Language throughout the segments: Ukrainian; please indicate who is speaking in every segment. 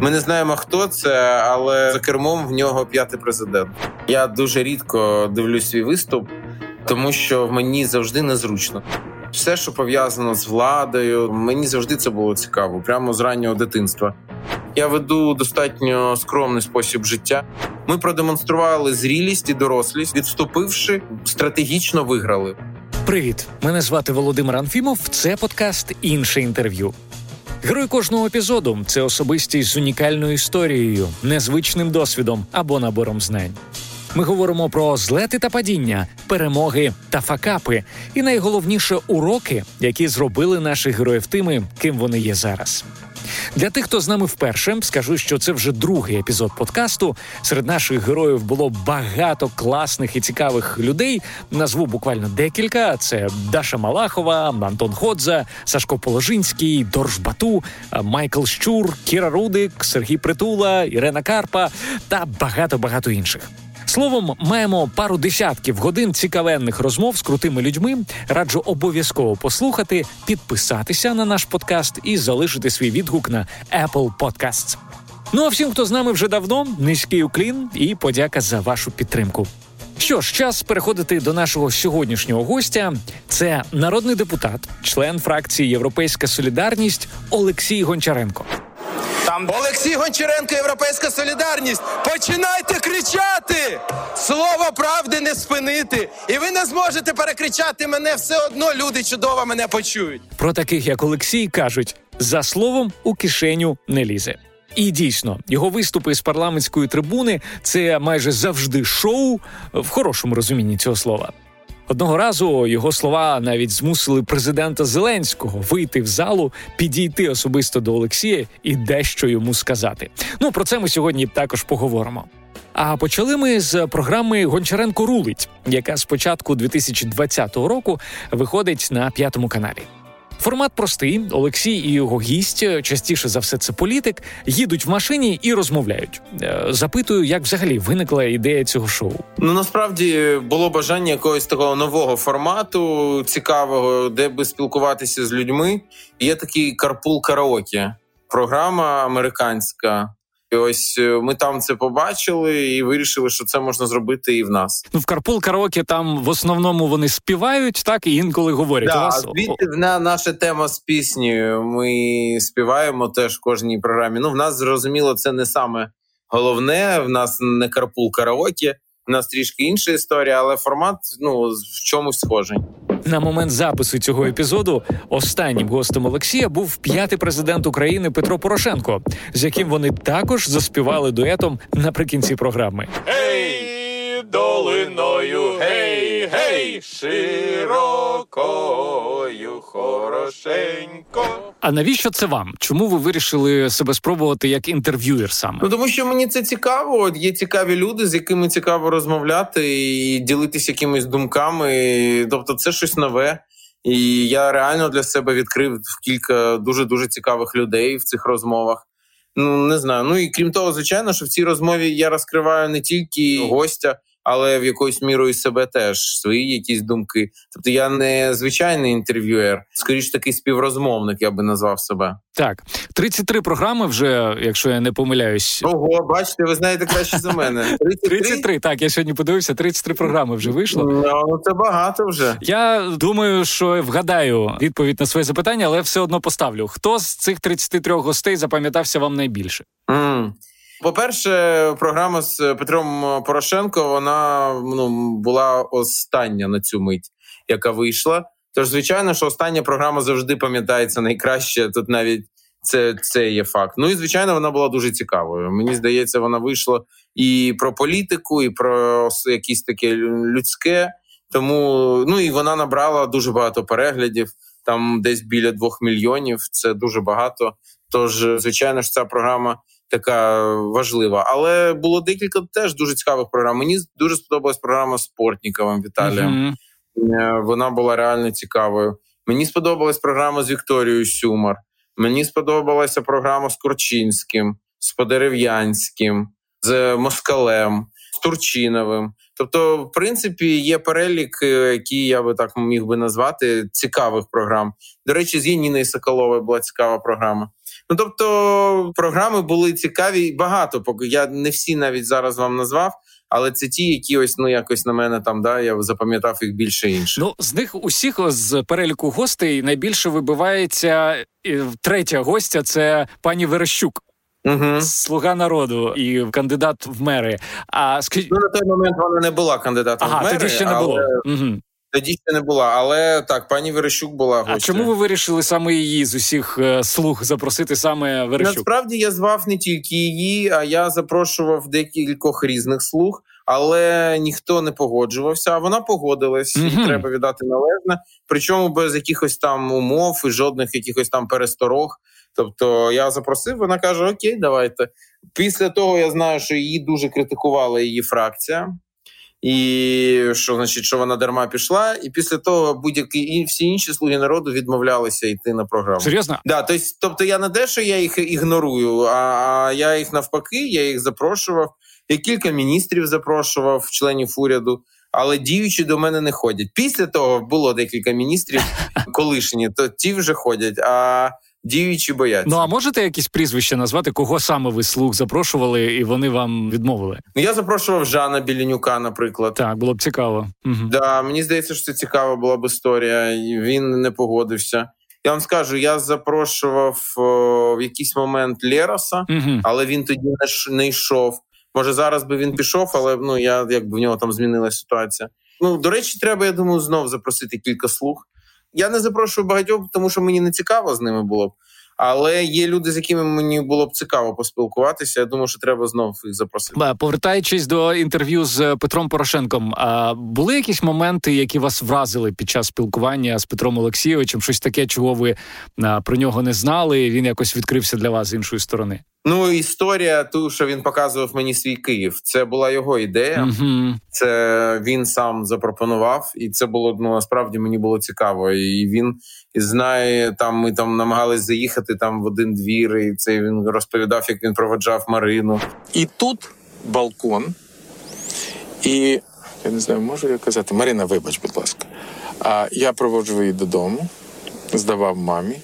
Speaker 1: Ми не знаємо, хто це, але за кермом в нього п'ятий президент. Я дуже рідко дивлюсь свій виступ, тому що мені завжди незручно. Все, що пов'язано з владою, мені завжди це було цікаво, прямо з раннього дитинства. Я веду достатньо скромний спосіб життя. Ми продемонстрували зрілість і дорослість, відступивши, стратегічно виграли.
Speaker 2: Привіт, мене звати Володимир Анфімов. Це подкаст інше інтерв'ю. Герой кожного епізоду це особистість з унікальною історією, незвичним досвідом або набором знань. Ми говоримо про злети та падіння, перемоги та факапи, і найголовніше уроки, які зробили наших героїв тими, ким вони є зараз. Для тих, хто з нами вперше, скажу, що це вже другий епізод подкасту. Серед наших героїв було багато класних і цікавих людей. Назву буквально декілька: це Даша Малахова, Антон Ходза, Сашко Положинський, Дорж Бату, Майкл Щур, Кіра Рудик, Сергій Притула, Ірена Карпа та багато багато інших. Словом, маємо пару десятків годин цікавенних розмов з крутими людьми. Раджу обов'язково послухати, підписатися на наш подкаст і залишити свій відгук на Apple Podcasts. Ну а всім, хто з нами вже давно, низький уклін і подяка за вашу підтримку. Що ж, час переходити до нашого сьогоднішнього гостя. Це народний депутат, член фракції Європейська Солідарність Олексій Гончаренко.
Speaker 1: Там Олексій Гончаренко, Європейська Солідарність. Починайте кричати! Слово правди не спинити. І ви не зможете перекричати мене все одно. Люди чудово мене почують.
Speaker 2: Про таких як Олексій кажуть: за словом у кишеню не лізе. І дійсно, його виступи з парламентської трибуни це майже завжди шоу в хорошому розумінні цього слова. Одного разу його слова навіть змусили президента Зеленського вийти в залу, підійти особисто до Олексія і дещо йому сказати. Ну про це ми сьогодні також поговоримо. А почали ми з програми Гончаренко рулить, яка з початку 2020 року виходить на п'ятому каналі. Формат простий. Олексій і його гість, частіше за все, це політик, їдуть в машині і розмовляють. Е, запитую, як взагалі виникла ідея цього шоу.
Speaker 1: Ну насправді було бажання якогось такого нового формату, цікавого, де би спілкуватися з людьми. Є такий карпул караоке, програма американська. І ось е, ми там це побачили і вирішили, що це можна зробити і в нас.
Speaker 2: Ну в Карпул Караоке там в основному вони співають, так і інколи говорять.
Speaker 1: Да, вас... звідти на наша тема з піснею. Ми співаємо теж в кожній програмі. Ну в нас зрозуміло, це не саме головне. В нас не Карпул Караоке. У нас трішки інша історія, але формат ну в чомусь схожий.
Speaker 2: На момент запису цього епізоду останнім гостем Олексія був п'ятий президент України Петро Порошенко, з яким вони також заспівали дуетом наприкінці програми.
Speaker 1: Гей, долиною, гей, гей, широкою, хорошенько.
Speaker 2: А навіщо це вам? Чому ви вирішили себе спробувати як інтерв'юєр саме?
Speaker 1: Ну тому що мені це цікаво. Є цікаві люди, з якими цікаво розмовляти і ділитися якимись думками. Тобто, це щось нове. І я реально для себе відкрив кілька дуже дуже цікавих людей в цих розмовах. Ну не знаю. Ну і крім того, звичайно, що в цій розмові я розкриваю не тільки гостя, але в якоюсь мірою себе теж свої якісь думки. Тобто я не звичайний інтерв'юер, скоріш такий співрозмовник, я би назвав себе.
Speaker 2: Так, 33 програми вже, якщо я не помиляюсь.
Speaker 1: Ого, бачите, ви знаєте краще за мене.
Speaker 2: 33? 33, так, я сьогодні подивився, 33 програми вже вийшло.
Speaker 1: Ну, це багато вже.
Speaker 2: Я думаю, що вгадаю відповідь на своє запитання, але все одно поставлю. Хто з цих 33 гостей запам'ятався вам найбільше?
Speaker 1: Mm. По-перше, програма з Петром Порошенко вона ну була остання на цю мить, яка вийшла. Тож, звичайно, що остання програма завжди пам'ятається найкраще. Тут навіть це це є факт. Ну і звичайно, вона була дуже цікавою. Мені здається, вона вийшла і про політику, і про якісь таке людське. Тому ну і вона набрала дуже багато переглядів. Там десь біля двох мільйонів. Це дуже багато. Тож, звичайно ж, ця програма така важлива. Але було декілька теж дуже цікавих програм. Мені дуже сподобалась програма з Портніковим Віталієм. Uh-huh. Вона була реально цікавою. Мені сподобалась програма з Вікторією Сюмар. Мені сподобалася програма з Корчинським, з Подерев'янським, з Москалем, з Турчиновим. Тобто, в принципі, є перелік, е, який я би так міг би назвати цікавих програм. До речі, з Єніною Соколовою була цікава програма. Ну тобто, програми були цікаві багато. Поки я не всі навіть зараз вам назвав. Але це ті, які ось ну якось на мене там да я запам'ятав їх більше інших.
Speaker 2: Ну з них усіх з переліку гостей найбільше вибивається третя гостя. Це пані Верещук. Угу. Слуга народу і кандидат в мери. А скаж...
Speaker 1: ну, на той момент вона не була кандидатом
Speaker 2: ага,
Speaker 1: в мери.
Speaker 2: тоді ще не
Speaker 1: але...
Speaker 2: було. Угу.
Speaker 1: Тоді ще не була, але так, пані Верещук була гостя.
Speaker 2: А чому ви вирішили саме її з усіх е, слуг запросити саме Верещук?
Speaker 1: Насправді я звав не тільки її, а я запрошував декількох різних слуг, але ніхто не погоджувався. Вона погодилась, mm-hmm. і треба віддати належне. Причому без якихось там умов і жодних якихось там пересторог. Тобто я запросив, вона каже: Окей, давайте. Після того я знаю, що її дуже критикувала її фракція. І що значить, що вона дарма пішла, і після того будь-які і всі інші слуги народу відмовлялися йти на програму.
Speaker 2: Серйозно?
Speaker 1: Да, тобто, тобто я не те, що я їх ігнорую, а я їх навпаки, я їх запрошував. Я кілька міністрів запрошував, членів уряду, але діючі до мене не ходять. Після того було декілька міністрів колишні, то ті вже ходять. А діючі бояться.
Speaker 2: Ну а можете якісь прізвища назвати, кого саме ви слуг запрошували, і вони вам відмовили?
Speaker 1: Ну я запрошував Жана Білінюка, наприклад.
Speaker 2: Так, було б цікаво. Угу.
Speaker 1: Да, Мені здається, що це цікава була б історія, і він не погодився. Я вам скажу, я запрошував о, в якийсь момент Лераса, угу. але він тоді не, не йшов. Може, зараз би він пішов, але ну я якби в нього там змінилася ситуація. Ну до речі, треба, я думаю, знов запросити кілька слуг. Я не запрошую багатьох, тому що мені не цікаво з ними було. Але є люди, з якими мені було б цікаво поспілкуватися. Я думаю, що треба знову їх запросити.
Speaker 2: Повертаючись до інтерв'ю з Петром Порошенком, а були якісь моменти, які вас вразили під час спілкування з Петром Олексійовичем? Щось таке, чого ви про нього не знали? і Він якось відкрився для вас з іншої сторони.
Speaker 1: Ну, історія, ту, що він показував мені свій Київ, це була його ідея.
Speaker 2: Mm-hmm.
Speaker 1: Це він сам запропонував, і це було ну насправді мені було цікаво. І він знає, там ми там намагались заїхати там в один двір. І це він розповідав, як він проводжав Марину.
Speaker 3: І тут балкон, і я не знаю, можу я казати, Марина, вибач, будь ласка. А я проводжу її додому, здавав мамі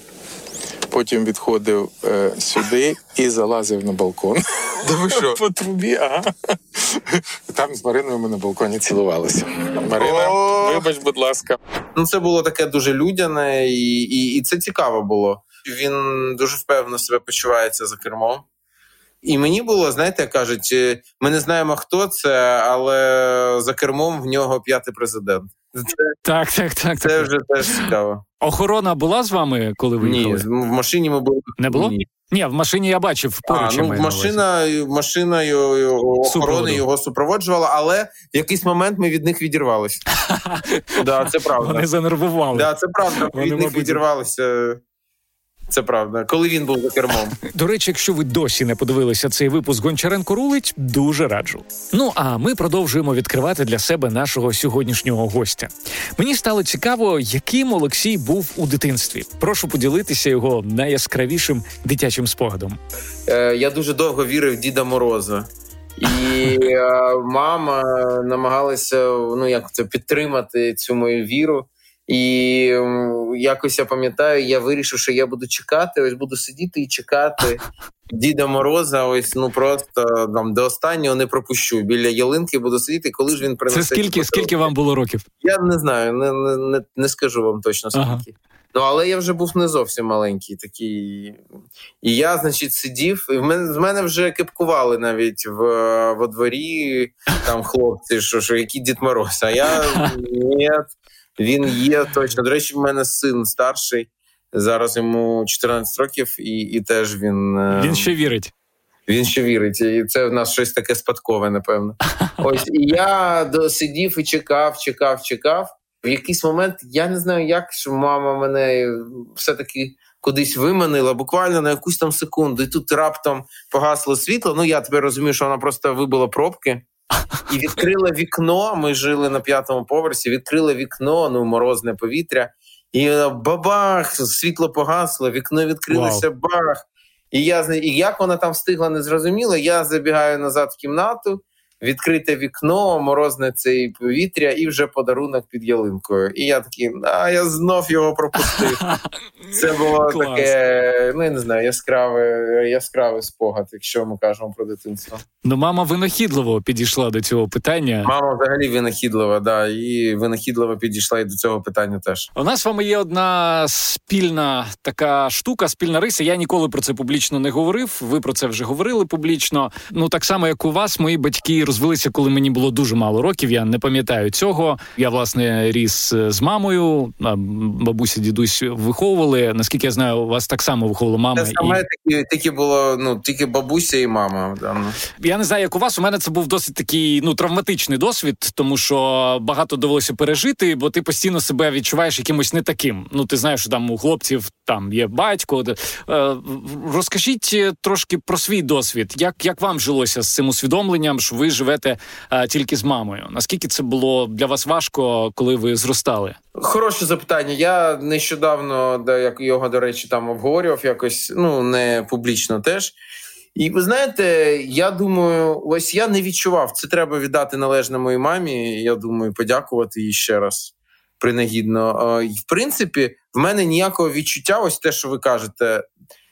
Speaker 3: потім відходив е, сюди і залазив на балкон.
Speaker 1: Да що?
Speaker 3: По трубі, ага. Там з Мариною ми на балконі цілувалися. Марина, вибач, будь ласка.
Speaker 1: Ну, це було таке дуже людяне, і, і, і це цікаво було. Він дуже впевнено себе почувається за кермом. І мені було, знаєте, кажуть, е, ми не знаємо, хто це, але за кермом в нього п'ятий президент.
Speaker 2: Це, так, так, так.
Speaker 1: Це вже теж цікаво.
Speaker 2: Охорона була з вами, коли ви
Speaker 1: Ні, в машині ми були.
Speaker 2: Не було? Ні. Ні, в машині я бачив поруч. А,
Speaker 1: ну, машина машина його охорони його супроводжувала, але в якийсь момент ми від них відірвалися. да, Це правда.
Speaker 2: Вони занервували.
Speaker 1: Да, Це правда. Ми від них відірвалися. Це правда, коли він був за кермом.
Speaker 2: До речі, якщо ви досі не подивилися цей випуск Гончаренко рулить, дуже раджу. Ну а ми продовжуємо відкривати для себе нашого сьогоднішнього гостя. Мені стало цікаво, яким Олексій був у дитинстві. Прошу поділитися його найяскравішим дитячим спогадом.
Speaker 1: Е, Я дуже довго вірив в Діда Мороза. І е, мама намагалася ну як це підтримати цю мою віру. І якось я пам'ятаю, я вирішив, що я буду чекати. Ось буду сидіти і чекати Діда Мороза. Ось ну просто там до останнього не пропущу. Біля ялинки буду сидіти, коли ж він принесе.
Speaker 2: Це скільки скільки вам було років?
Speaker 1: Я не знаю, не не, не, не скажу вам точно скільки. Ага. Ну, але я вже був не зовсім маленький такий. І я, значить, сидів, і в мене з мене вже кепкували навіть в во дворі там хлопці, що що які Дід Мороз. А я ні. Він є точно. До речі, в мене син старший. Зараз йому 14 років, і і теж він
Speaker 2: е, Він ще вірить.
Speaker 1: Він ще вірить, і це в нас щось таке спадкове, напевно. Ось і я сидів і чекав, чекав, чекав. В якийсь момент я не знаю, як що мама мене все-таки кудись виманила, буквально на якусь там секунду, і тут раптом погасло світло. Ну я тепер розумію, що вона просто вибила пробки. І відкрила вікно. Ми жили на п'ятому поверсі. Відкрила вікно, ну морозне повітря, і е, бабах, світло погасло, вікно відкрилося, бах. І я і як вона там встигла, не зрозуміло. Я забігаю назад в кімнату, відкрите вікно, морозне цей повітря, і вже подарунок під ялинкою. І я такий, а я знов його пропустив. Це було таке, ну я не знаю, яскраве, яскравий спогад, якщо ми кажемо про дитинство.
Speaker 2: Ну, мама винахідливо підійшла до цього питання.
Speaker 1: Мама взагалі винахідлива, да, і винахідливо підійшла і до цього питання теж.
Speaker 2: У нас з вами є одна спільна така штука, спільна риса. Я ніколи про це публічно не говорив. Ви про це вже говорили публічно. Ну так само, як у вас, мої батьки розвелися, коли мені було дуже мало років. Я не пам'ятаю цього. Я власне ріс е, з мамою. Бабуся, дідусь виховували. Наскільки я знаю, у вас так само виховувала мама. Це
Speaker 1: саме і... тільки, тільки було ну тільки бабуся і мама. Да. Ну.
Speaker 2: Я не знаю, як у вас. У мене це був досить такий ну травматичний досвід, тому що багато довелося пережити, бо ти постійно себе відчуваєш якимось не таким. Ну ти знаєш, що там у хлопців там є батько. Е, розкажіть трошки про свій досвід. Як як вам жилося з цим усвідомленням, що ви живете а, тільки з мамою? Наскільки це було для вас важко, коли ви зростали?
Speaker 1: Хороше запитання. Я нещодавно, де як його до речі, там обговорював якось, ну не публічно теж. І ви знаєте, я думаю, ось я не відчував. Це треба віддати належне моїй мамі. Я думаю, подякувати їй ще раз принагідно. В принципі, в мене ніякого відчуття, ось те, що ви кажете.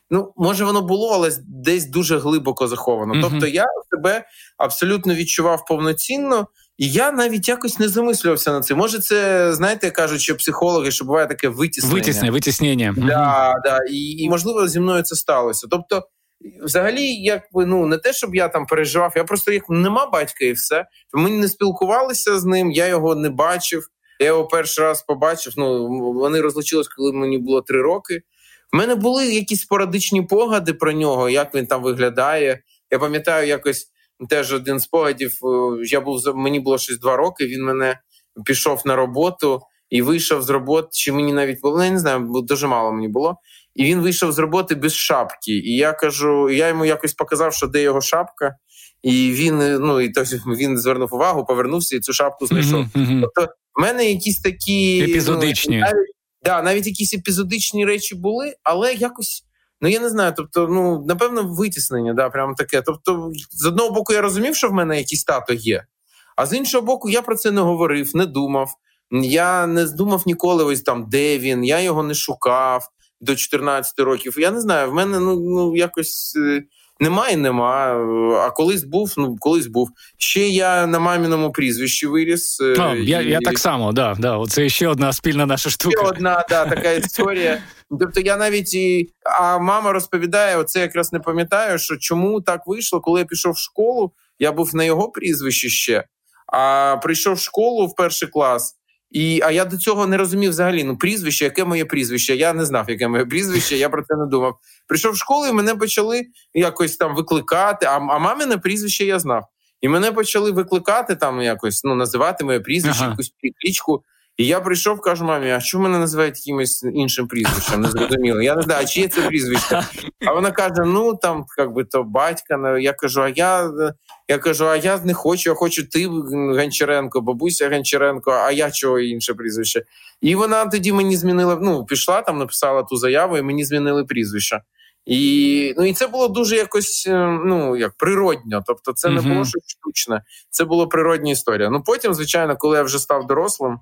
Speaker 1: Ну, може, воно було, але десь дуже глибоко заховано. Mm-hmm. Тобто, я себе абсолютно відчував повноцінно, і я навіть якось не замислювався на це. Може, це знаєте, кажуть, що психологи, що буває таке витіснення.
Speaker 2: Витісне, витіснення.
Speaker 1: Да, mm-hmm. да, і, і можливо зі мною це сталося. Тобто, взагалі, якби ну не те, щоб я там переживав, я просто як нема батька, і все. Ми не спілкувалися з ним, я його не бачив. Я його перший раз побачив. Ну вони розлучились, коли мені було три роки. У мене були якісь спорадичні погляди про нього, як він там виглядає. Я пам'ятаю, якось теж один з погадів. Е, я був мені було щось два роки. Він мене пішов на роботу і вийшов з роботи. Чи мені навіть було я не знаю, дуже мало мені було. І він вийшов з роботи без шапки. І я кажу: я йому якось показав, що де його шапка. І він ну і тобто він звернув увагу, повернувся і цю шапку знайшов. Тобто, в мене якісь такі
Speaker 2: ну, епізодичні.
Speaker 1: Ну, навіть, да, навіть якісь епізодичні речі були, але якось. Ну, я не знаю, тобто, ну напевно, витіснення, да, прямо таке. Тобто, з одного боку, я розумів, що в мене якийсь тато є, а з іншого боку, я про це не говорив, не думав. Я не думав ніколи, ось там, де він, я його не шукав до 14 років. Я не знаю, в мене ну, ну якось е, немає, нема. А колись був, ну колись був. Ще я на маміному прізвищі виріс.
Speaker 2: Е, а, і... Я я так само, да, да. Це ще одна спільна наша штука.
Speaker 1: Ще одна да, така історія. Тобто я навіть і а мама розповідає, оце якраз не пам'ятаю, що чому так вийшло, коли я пішов в школу, я був на його прізвищі ще, а прийшов в школу в перший клас. І, А я до цього не розумів взагалі. Ну, прізвище, яке моє прізвище. Я не знав, яке моє прізвище, я про це не думав. Прийшов в школу, і мене почали якось там викликати. А а мамине прізвище я знав. І мене почали викликати там якось, ну, називати моє прізвище, ага. якусь клічку. І я прийшов, кажу, мамі, а що мене називають якимось іншим прізвищем? Не зрозуміло. Я не знаю, а чиє це прізвище. А вона каже: ну там, як би то батька. Я кажу, а я я кажу, а я не хочу, я хочу ти Гончаренко, бабуся Гончаренко, а я чого інше прізвище. І вона тоді мені змінила. Ну, пішла там, написала ту заяву, і мені змінили прізвище. І ну і це було дуже якось е, ну як природньо. Тобто, це не було щось штучне, це було природня історія. Ну потім, звичайно, коли я вже став дорослим.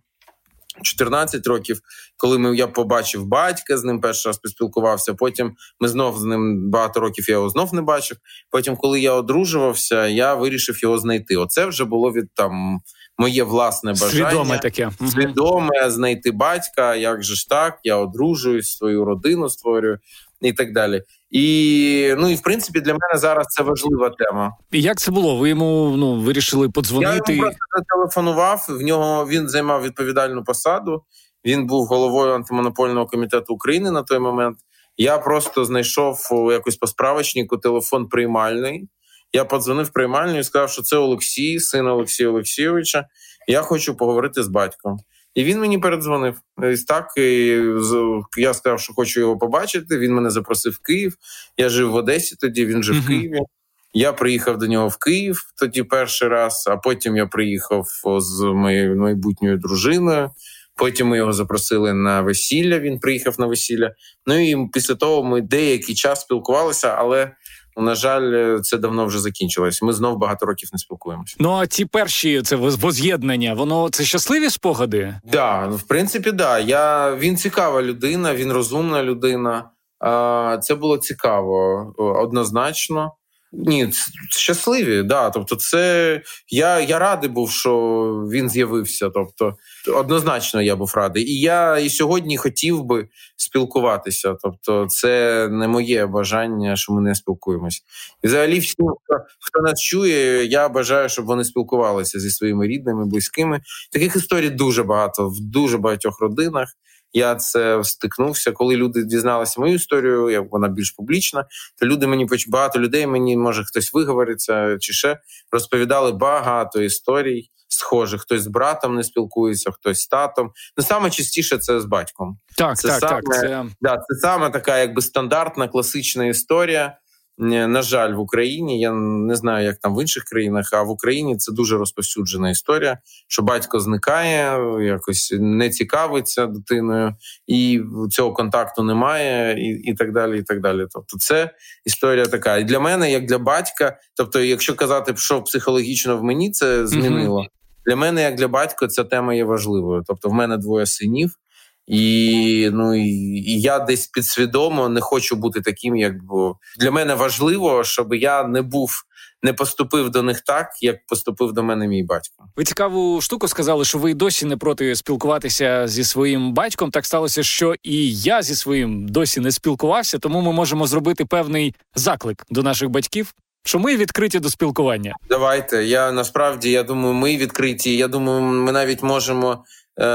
Speaker 1: 14 років, коли ми я побачив батька, з ним перший раз поспілкувався. Потім ми знов з ним багато років я його знов не бачив. Потім, коли я одружувався, я вирішив його знайти. Оце вже було від там моє власне бажання.
Speaker 2: Свідоме таке
Speaker 1: свідоме знайти батька. Як же ж так? Я одружуюсь, свою родину створюю і так далі. І ну і в принципі для мене зараз це важлива тема.
Speaker 2: І Як це було? Ви йому ну вирішили подзвонити?
Speaker 1: Я йому просто зателефонував. В нього він займав відповідальну посаду. Він був головою антимонопольного комітету України на той момент. Я просто знайшов якось по справочнику телефон приймальний. Я подзвонив приймальню і сказав, що це Олексій, син Олексія Олексійовича. Я хочу поговорити з батьком. І він мені передзвонив. І так і я сказав, що хочу його побачити. Він мене запросив в Київ. Я жив в Одесі. Тоді він жив uh-huh. в Києві. Я приїхав до нього в Київ тоді перший раз, а потім я приїхав з моєю майбутньою дружиною. Потім ми його запросили на весілля. Він приїхав на весілля. Ну і після того ми деякий час спілкувалися, але На жаль, це давно вже закінчилось. Ми знов багато років не спілкуємося.
Speaker 2: Ну а ці перші це воз'єднання, воно це щасливі спогади?
Speaker 1: Да, ну в принципі, да. Я він цікава людина, він розумна людина. Це було цікаво однозначно. Ні, щасливі, да. Тобто, це я я радий був, що він з'явився. Тобто, однозначно я був радий. І я і сьогодні хотів би спілкуватися. Тобто, це не моє бажання, що ми не спілкуємось. І взагалі, всі, хто, хто нас чує, я бажаю, щоб вони спілкувалися зі своїми рідними, близькими. Таких історій дуже багато в дуже багатьох родинах. Я це стикнувся, коли люди дізналися мою історію, як вона більш публічна. То люди мені багато людей мені може хтось виговориться чи ще розповідали багато історій схожих. Хтось з братом не спілкується, хтось з татом. Ну саме частіше це з батьком.
Speaker 2: Так,
Speaker 1: це
Speaker 2: так,
Speaker 1: саме,
Speaker 2: так. Це...
Speaker 1: Да, це саме така, якби стандартна класична історія. На жаль, в Україні я не знаю, як там в інших країнах, а в Україні це дуже розповсюджена історія, що батько зникає, якось не цікавиться дитиною, і цього контакту немає, і і так далі. і так далі. Тобто, це історія така. І для мене, як для батька, тобто, якщо казати, що психологічно в мені це змінило, для мене, як для батька, ця тема є важливою. Тобто, в мене двоє синів. І ну і, і я десь підсвідомо не хочу бути таким, як бо для мене важливо, щоб я не був. Не поступив до них так, як поступив до мене мій батько.
Speaker 2: Ви цікаву штуку сказали, що ви досі не проти спілкуватися зі своїм батьком. Так сталося, що і я зі своїм досі не спілкувався, тому ми можемо зробити певний заклик до наших батьків, що ми відкриті до спілкування.
Speaker 1: Давайте. Я насправді я думаю, ми відкриті. Я думаю, ми навіть можемо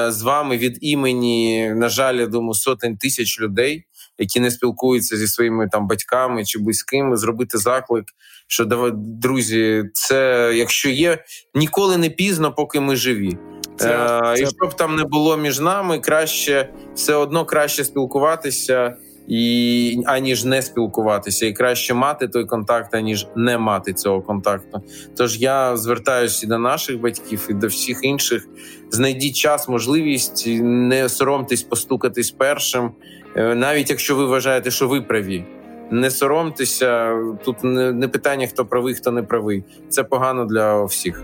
Speaker 1: з вами від імені, на жаль, я думаю, сотень тисяч людей, які не спілкуються зі своїми там батьками чи близькими, зробити заклик. Що друзі, це якщо є ніколи не пізно, поки ми живі. Це, е, це... І щоб там не було між нами, краще все одно краще спілкуватися і аніж не спілкуватися, і краще мати той контакт, аніж не мати цього контакту. Тож я звертаюся і до наших батьків, і до всіх інших. Знайдіть час, можливість, не соромтесь постукатись першим, е, навіть якщо ви вважаєте, що ви праві. Не соромтеся тут не питання, хто правий, хто не правий. Це погано для всіх.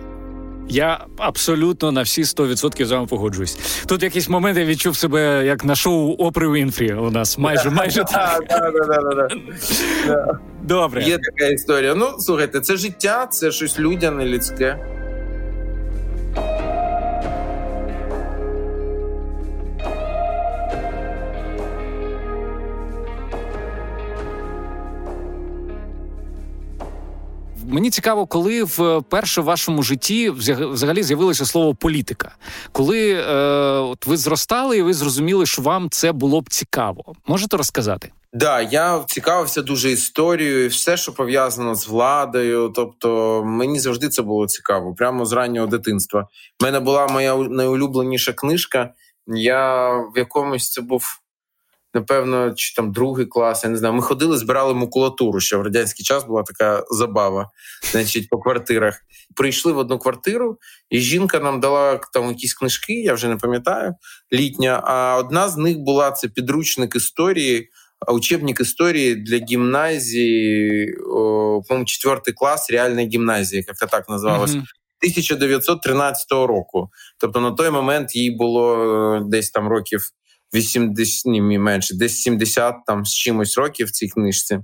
Speaker 2: Я абсолютно на всі 100% з вами погоджуюсь. Тут якийсь момент я відчув себе як на шоу Опри Вінфрі. У нас майже майже так. Добре.
Speaker 1: Є така історія. Ну слухайте, це життя, це щось людяне, людське.
Speaker 2: Мені цікаво, коли вперше в вашому житті взагалі з'явилося слово політика, коли е, от ви зростали і ви зрозуміли, що вам це було б цікаво. Можете розказати?
Speaker 1: Да, я цікавився дуже історією, і все, що пов'язано з владою. Тобто, мені завжди це було цікаво, прямо з раннього дитинства. У мене була моя найулюбленіша книжка. Я в якомусь це був напевно, чи там другий клас, я не знаю. Ми ходили, збирали макулатуру. Ще в радянський час була така забава, значить, по квартирах. Прийшли в одну квартиру, і жінка нам дала там якісь книжки, я вже не пам'ятаю, літня. А одна з них була це підручник історії. Учебник історії для гімназії, по-моєму, четвертий клас реальної гімназії, як так називалось, mm-hmm. 1913 року. Тобто на той момент їй було е, десь там років 80, ні, менше, десь 70 там з чимось років в цій книжці.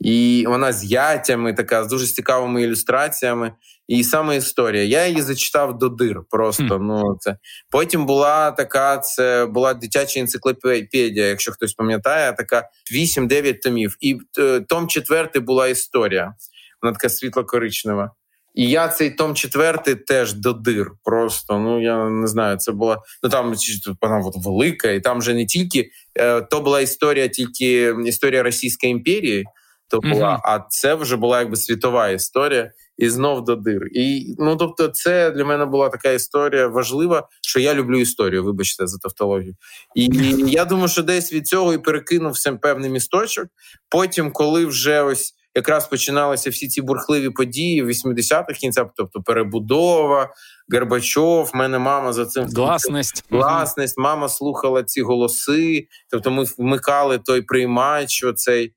Speaker 1: І вона з ятями, така з дуже цікавими ілюстраціями. І саме історія. Я її зачитав до дир. Просто mm. ну це потім була така. Це була дитяча енциклопедія, якщо хтось пам'ятає, така 8-9 томів. І е, том четвертий була історія. Вона така світло-коричнева. І я цей том четвертий теж до дир. Просто ну я не знаю, це була ну там вона от велика, і там вже не тільки е, то була історія, тільки історія Російської імперії. То була, mm-hmm. а це вже була якби світова історія, і знов до дир. І ну тобто, це для мене була така історія важлива, що я люблю історію. Вибачте за тавтологію. І, і я думаю, що десь від цього і перекинувся певний місточок. Потім, коли вже ось якраз починалися всі ці бурхливі події в 80-х кінцях, тобто перебудова, Горбачов, мене мама за цим
Speaker 2: Гласність.
Speaker 1: Гласність, мама слухала ці голоси. Тобто, ми вмикали той приймач, оцей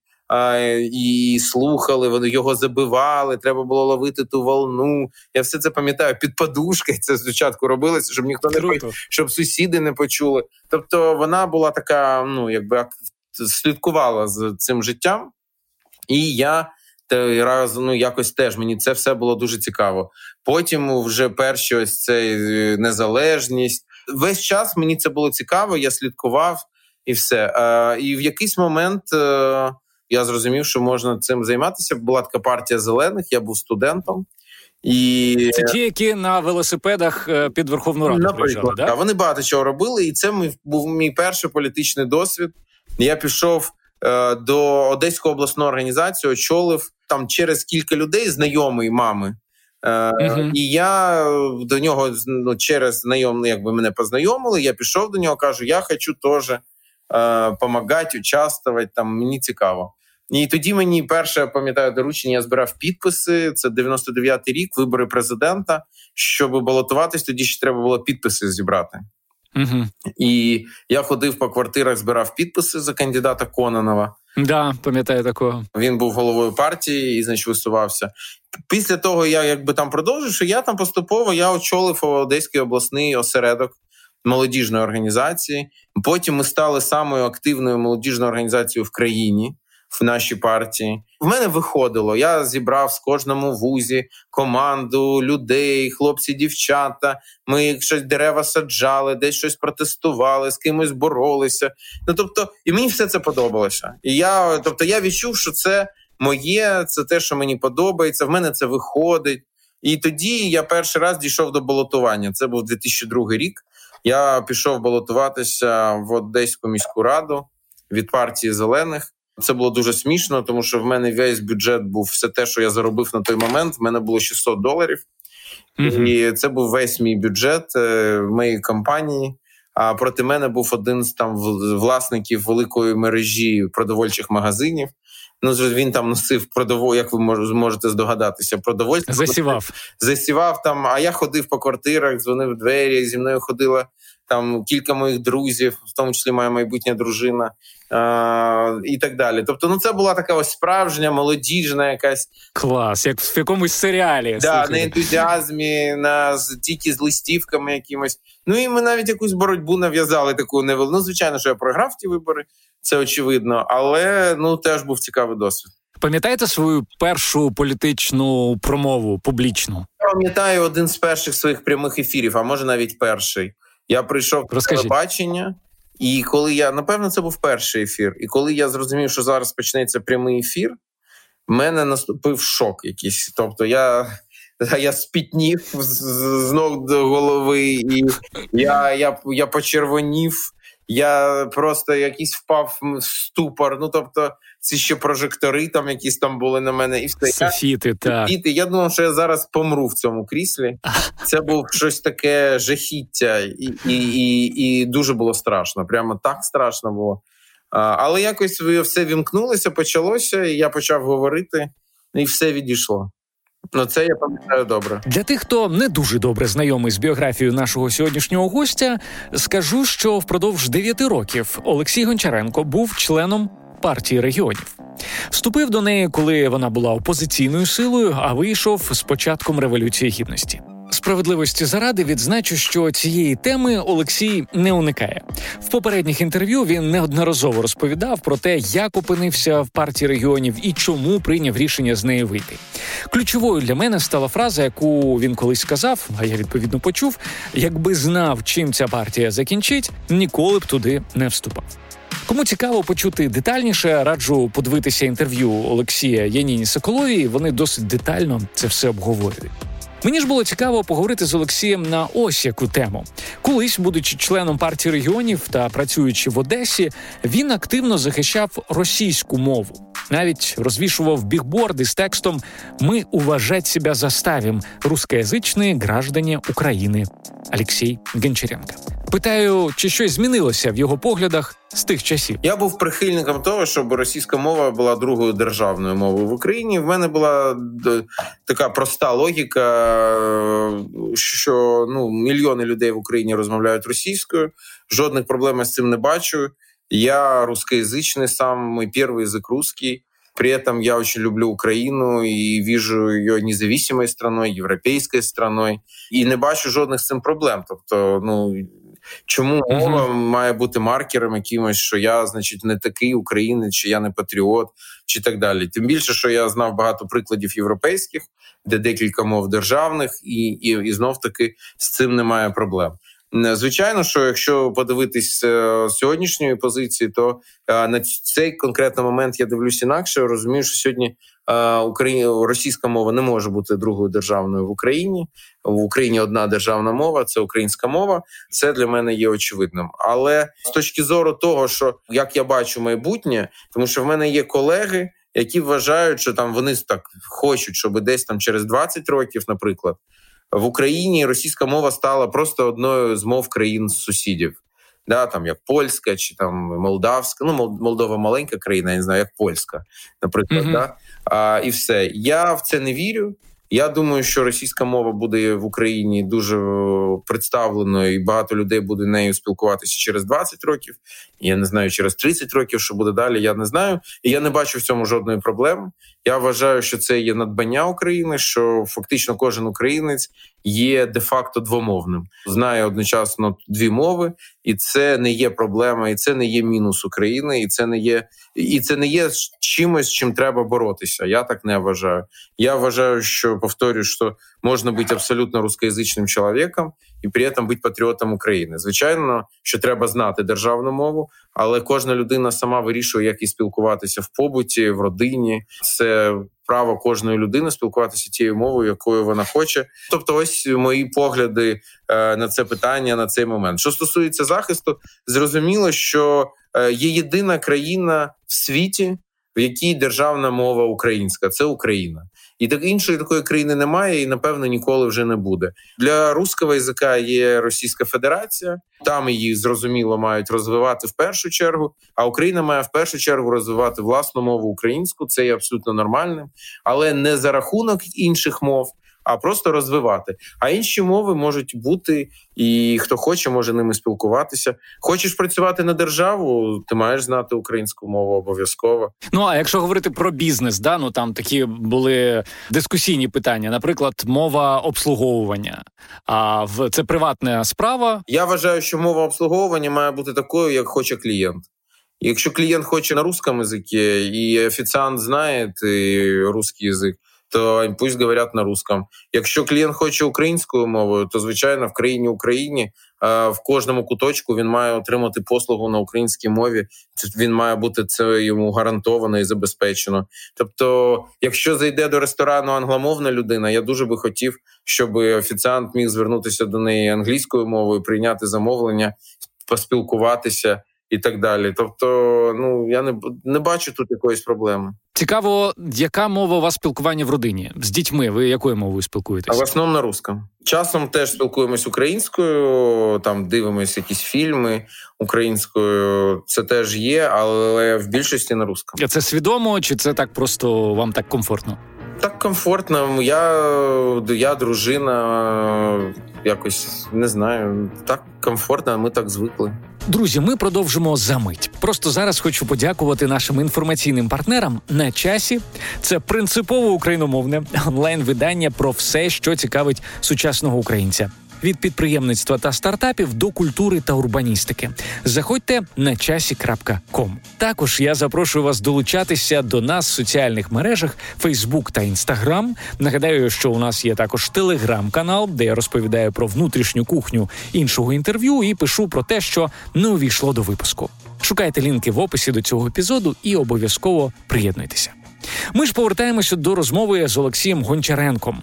Speaker 1: і слухали, вони його забивали. Треба було ловити ту волну. Я все це пам'ятаю під подушкою. Це спочатку робилося, щоб ніхто не почув, щоб сусіди не почули. Тобто вона була така, ну якби слідкувала за цим життям, і я. Раз ну якось теж мені це все було дуже цікаво. Потім вже перші ось цей е, незалежність. Весь час мені це було цікаво. Я слідкував і все. А, І в якийсь момент е, я зрозумів, що можна цим займатися. Була така партія зелених, я був студентом. І
Speaker 2: це ті, які на велосипедах е, під Верховну Раду
Speaker 1: Наприклад, приїжджали, да? вони багато чого робили, і це був мій перший політичний досвід. Я пішов до Одеської обласної організації, очолив там через кілька людей, знайомий мами. Е, uh І я до нього ну, через знайомий, якби мене познайомили. Я пішов до нього, кажу: я хочу теж допомагати, е, участвувати. Там мені цікаво. І тоді мені перше пам'ятаю доручення, я збирав підписи. Це 99-й рік, вибори президента. Щоб балотуватись, тоді ще треба було підписи зібрати.
Speaker 2: Угу.
Speaker 1: І я ходив по квартирах, збирав підписи за кандидата Кононова.
Speaker 2: Да, пам'ятаю такого.
Speaker 1: Він був головою партії і значить висувався. Після того я якби там продовжив, що я там поступово я очолив Одеський обласний осередок молодіжної організації. Потім ми стали самою активною молодіжною організацією в країні в нашій партії. В мене виходило. Я зібрав з кожному вузі команду людей, хлопці, дівчата. Ми щось дерева саджали, десь щось протестували, з кимось боролися. Ну тобто, і мені все це подобалося. І я, тобто, я відчув, що це моє, це те, що мені подобається. В мене це виходить. І тоді я перший раз дійшов до балотування. Це був 2002 рік. Я пішов балотуватися в Одеську міську раду від партії зелених. Це було дуже смішно, тому що в мене весь бюджет був все те, що я заробив на той момент. В мене було 600 доларів, mm-hmm. і це був весь мій бюджет е, моєї компанії. А проти мене був один з там власників великої мережі продовольчих магазинів. Ну він там носив продово, як ви можете здогадатися, продовольство
Speaker 2: засівав.
Speaker 1: Засівав там. А я ходив по квартирах, дзвонив в двері. Зі мною ходила там кілька моїх друзів, в тому числі моя майбутня дружина і так далі. Тобто, ну це була така ось справжня молодіжна якась
Speaker 2: клас, як в якомусь серіалі.
Speaker 1: Да, на ентузіазмі, на тільки з листівками якимось. Ну і ми навіть якусь боротьбу нав'язали таку невелику. Ну, звичайно, що я програв ті вибори, це очевидно, але ну теж був цікавий досвід.
Speaker 2: Пам'ятаєте свою першу політичну промову публічну?
Speaker 1: Пам'ятаю один з перших своїх прямих ефірів, а може навіть перший. Я прийшов до телебачення, і коли я напевно це був перший ефір. І коли я зрозумів, що зараз почнеться прямий ефір, в мене наступив шок якийсь. Тобто я. Я спітнів з ног до голови, і я я, я почервонів, я просто якийсь впав в ступор. Ну тобто, ці ще прожектори, там якісь там були на мене, і все
Speaker 2: Софіти, так.
Speaker 1: Софіти. Я думав, що я зараз помру в цьому кріслі. Це був щось таке жахіття, і, і, і, і дуже було страшно. Прямо так страшно було. Але якось все вімкнулося, почалося, і я почав говорити, і все відійшло. Ну, це я пам'ятаю добре
Speaker 2: для тих, хто не дуже добре знайомий з біографією нашого сьогоднішнього гостя. Скажу, що впродовж дев'яти років Олексій Гончаренко був членом партії регіонів. Вступив до неї, коли вона була опозиційною силою, а вийшов з початком революції гідності. Справедливості заради відзначу, що цієї теми Олексій не уникає. В попередніх інтерв'ю він неодноразово розповідав про те, як опинився в партії регіонів і чому прийняв рішення з неї вийти. Ключовою для мене стала фраза, яку він колись сказав, а я відповідно почув: якби знав, чим ця партія закінчить, ніколи б туди не вступав. Кому цікаво почути детальніше, раджу подивитися інтерв'ю Олексія Яніні Соколовій. Вони досить детально це все обговорюють. Мені ж було цікаво поговорити з Олексієм на ось яку тему. Колись, будучи членом партії регіонів та працюючи в Одесі, він активно захищав російську мову. Навіть розвішував бігборди з текстом Ми уважать себя заставим русскоязичні граждані України. Олексій Гончаренко. Питаю, чи щось змінилося в його поглядах з тих часів?
Speaker 1: Я був прихильником того, щоб російська мова була другою державною мовою в Україні. В мене була така проста логіка, що ну мільйони людей в Україні розмовляють російською. Жодних проблем з цим не бачу. Я русскоязичний сам, мій перший язик русський. При этом я очень люблю Україну і віжу її независимою страною, європейською страною, і не бачу жодних з цим проблем. Тобто, ну чому мова uh-huh. має бути маркером якимось, що я, значить, не такий українець, чи я не патріот, чи так далі. Тим більше, що я знав багато прикладів європейських, де декілька мов державних, і, і, і знов таки з цим немає проблем. Звичайно, що якщо подивитись е, сьогоднішньої позиції, то е, на цей конкретний момент я дивлюсь інакше. Розумію, що сьогодні е, Україна російська мова не може бути другою державною в Україні. В Україні одна державна мова це українська мова. Це для мене є очевидним. Але з точки зору того, що як я бачу майбутнє, тому що в мене є колеги. Які вважають, що там вони так хочуть, щоб десь там через 20 років, наприклад, в Україні російська мова стала просто одною з мов країн сусідів. Да, там як польська чи там молдавська, ну Молдова маленька країна, я не знаю, як польська, наприклад. Mm-hmm. Да? А, І все. Я в це не вірю. Я думаю, що російська мова буде в Україні дуже представленою, і багато людей буде нею спілкуватися через 20 років. Я не знаю, через 30 років, що буде далі. Я не знаю. І я не бачу в цьому жодної проблеми. Я вважаю, що це є надбання України, що фактично кожен українець є де-факто двомовним, знає одночасно дві мови, і це не є проблема, і це не є мінус України, і це не є і це не є чимось, чим треба боротися. Я так не вважаю. Я вважаю, що повторюю, що можна бути абсолютно рускоязичним чоловіком і при этом бути патріотом України. Звичайно, що треба знати державну мову, але кожна людина сама вирішує, як і спілкуватися в побуті, в родині. Це право кожної людини спілкуватися тією мовою, якою вона хоче. Тобто, ось мої погляди е, на це питання на цей момент. Що стосується захисту, зрозуміло, що е, є єдина країна в світі, в якій державна мова українська це Україна. І так іншої такої країни немає, і напевно ніколи вже не буде. Для руського язика є Російська Федерація, там її зрозуміло мають розвивати в першу чергу. А Україна має в першу чергу розвивати власну мову українську. Це є абсолютно нормальним, але не за рахунок інших мов а просто розвивати. А інші мови можуть бути, і хто хоче, може ними спілкуватися. Хочеш працювати на державу, ти маєш знати українську мову обов'язково.
Speaker 2: Ну а якщо говорити про бізнес, да ну там такі були дискусійні питання, наприклад, мова обслуговування. А в це приватна справа.
Speaker 1: Я вважаю, що мова обслуговування має бути такою, як хоче клієнт. Якщо клієнт хоче на русском язикі, і офіціант знає русский язик, то пусть говорять на русском. Якщо клієнт хоче українською мовою, то звичайно в країні Україні в кожному куточку він має отримати послугу на українській мові. Він має бути це йому гарантовано і забезпечено. Тобто, якщо зайде до ресторану англомовна людина, я дуже би хотів, щоб офіціант міг звернутися до неї англійською мовою, прийняти замовлення, поспілкуватися і так далі. Тобто, ну я не не бачу тут якоїсь проблеми.
Speaker 2: Цікаво, яка мова у вас спілкування в родині з дітьми? Ви якою мовою спілкуєтесь?
Speaker 1: А в основному на русском. Часом теж спілкуємось українською, там дивимося якісь фільми українською. Це теж є, але в більшості на русском.
Speaker 2: А Це свідомо, чи це так просто вам так комфортно?
Speaker 1: Так комфортно. Я я дружина, якось не знаю. Так комфортно, ми так звикли.
Speaker 2: Друзі, ми продовжимо за мить. Просто зараз хочу подякувати нашим інформаційним партнерам на часі. Це принципово україномовне онлайн-видання про все, що цікавить сучасного українця від підприємництва та стартапів до культури та урбаністики. Заходьте на часі.ком. Також я запрошую вас долучатися до нас в соціальних мережах Facebook та Instagram. Нагадаю, що у нас є також телеграм-канал, де я розповідаю про внутрішню кухню іншого інтерв'ю і пишу про те, що не увійшло до випуску. Шукайте лінки в описі до цього епізоду і обов'язково приєднуйтеся. Ми ж повертаємося до розмови з Олексієм Гончаренком.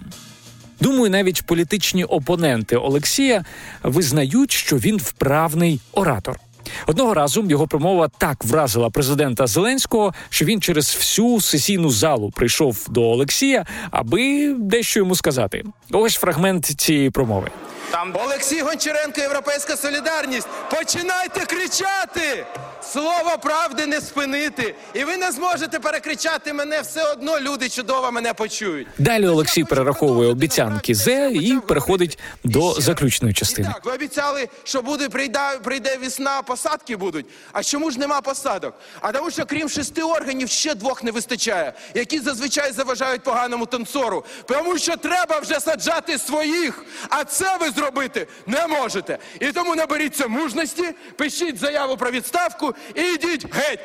Speaker 2: Думаю, навіть політичні опоненти Олексія визнають, що він вправний оратор. Одного разу його промова так вразила президента Зеленського, що він через всю сесійну залу прийшов до Олексія, аби дещо йому сказати. Ось фрагмент цієї промови.
Speaker 4: Там Олексій Гончаренко, Європейська Солідарність. Починайте кричати! Слово правди не спинити, і ви не зможете перекричати мене все одно. Люди чудово мене почують.
Speaker 2: Далі Олексій перераховує обіцянки Зе і переходить до заключної частини.
Speaker 4: так, ви обіцяли, що буде прийде, прийде весна, посадки будуть. А чому ж нема посадок? А тому, що крім шести органів ще двох не вистачає, які зазвичай заважають поганому танцору. Тому що треба вже саджати своїх, а це ви зробити не можете. І тому наберіться мужності, пишіть заяву про відставку і йдіть геть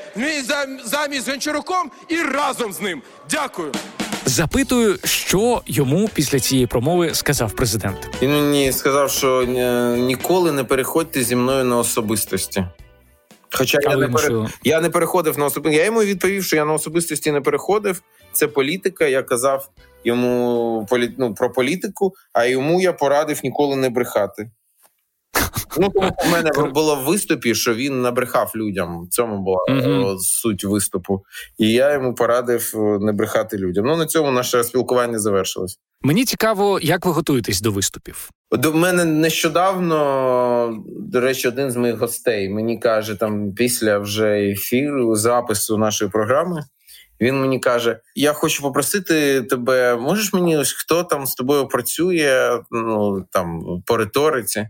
Speaker 4: замість з Гончаруком і разом з ним. Дякую.
Speaker 2: Запитую, що йому після цієї промови сказав президент.
Speaker 1: Він мені сказав, що ніколи не переходьте зі мною на особистості. Хоча я не пере... я не переходив на особистості. Я йому відповів, що я на особистості не переходив. Це політика. Я казав йому полі... ну, про політику, а йому я порадив ніколи не брехати. Ну, тому у мене було в виступі, що він набрехав людям. В цьому була mm-hmm. суть виступу. І я йому порадив е, не брехати людям. Ну на цьому наше спілкування завершилось.
Speaker 2: Мені цікаво, як ви готуєтесь до виступів.
Speaker 1: До мене нещодавно, до речі, один з моїх гостей мені каже, там після вже ефіру, запису нашої програми. Він мені каже: Я хочу попросити тебе, можеш мені ось хто там з тобою працює ну там по риториці?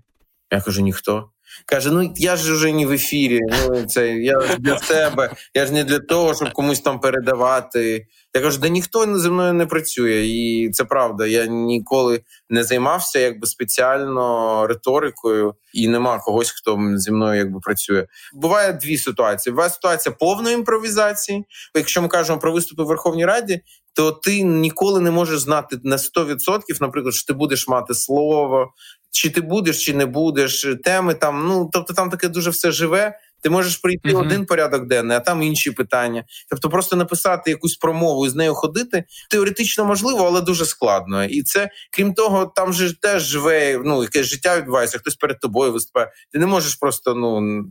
Speaker 1: Я кажу, ніхто. Каже: ну я ж вже не в ефірі. Ну це я ж для тебе. Я ж не для того, щоб комусь там передавати. Я кажу, да ніхто зі мною не працює, і це правда. Я ніколи не займався якби спеціально риторикою, і нема когось, хто зі мною якби працює. Буває дві ситуації. Буває ситуація повної імпровізації. Якщо ми кажемо про виступи в Верховній Раді, то ти ніколи не можеш знати на 100%, наприклад, що ти будеш мати слово, чи ти будеш, чи не будеш, теми там. Ну тобто, там таке дуже все живе. Ти можеш прийти mm-hmm. один порядок денний, а там інші питання. Тобто, просто написати якусь промову і з нею ходити теоретично можливо, але дуже складно. І це крім того, там же теж живе ну якесь життя відбувається. Хтось перед тобою виступає. Ти не можеш просто ну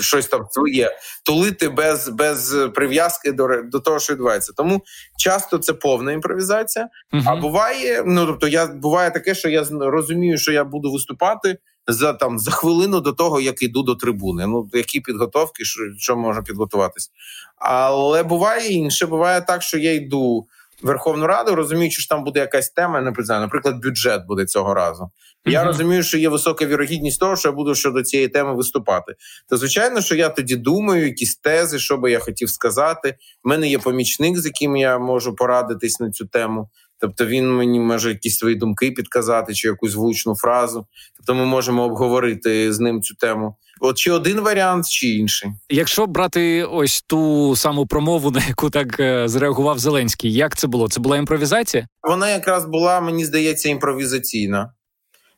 Speaker 1: щось там своє тулити без без прив'язки до до того, що відбувається. Тому часто це повна імпровізація. Mm-hmm. А буває, ну тобто, я буває таке, що я розумію, що я буду виступати за там за хвилину до того, як йду до трибуни. Ну які підготовки, що що можна підготуватись, але буває інше. Буває так, що я йду в Верховну Раду, розуміючи, що там буде якась тема, не знаю, наприклад, бюджет буде цього разу. Mm-hmm. Я розумію, що є висока вірогідність того, що я буду щодо цієї теми виступати. То звичайно, що я тоді думаю, якісь тези, що би я хотів сказати. У мене є помічник, з яким я можу порадитись на цю тему. Тобто він мені може якісь свої думки підказати чи якусь влучну фразу. Тобто ми можемо обговорити з ним цю тему. От чи один варіант, чи інший.
Speaker 2: Якщо брати ось ту саму промову, на яку так е, зреагував Зеленський, як це було? Це була імпровізація?
Speaker 1: Вона якраз була, мені здається, імпровізаційна.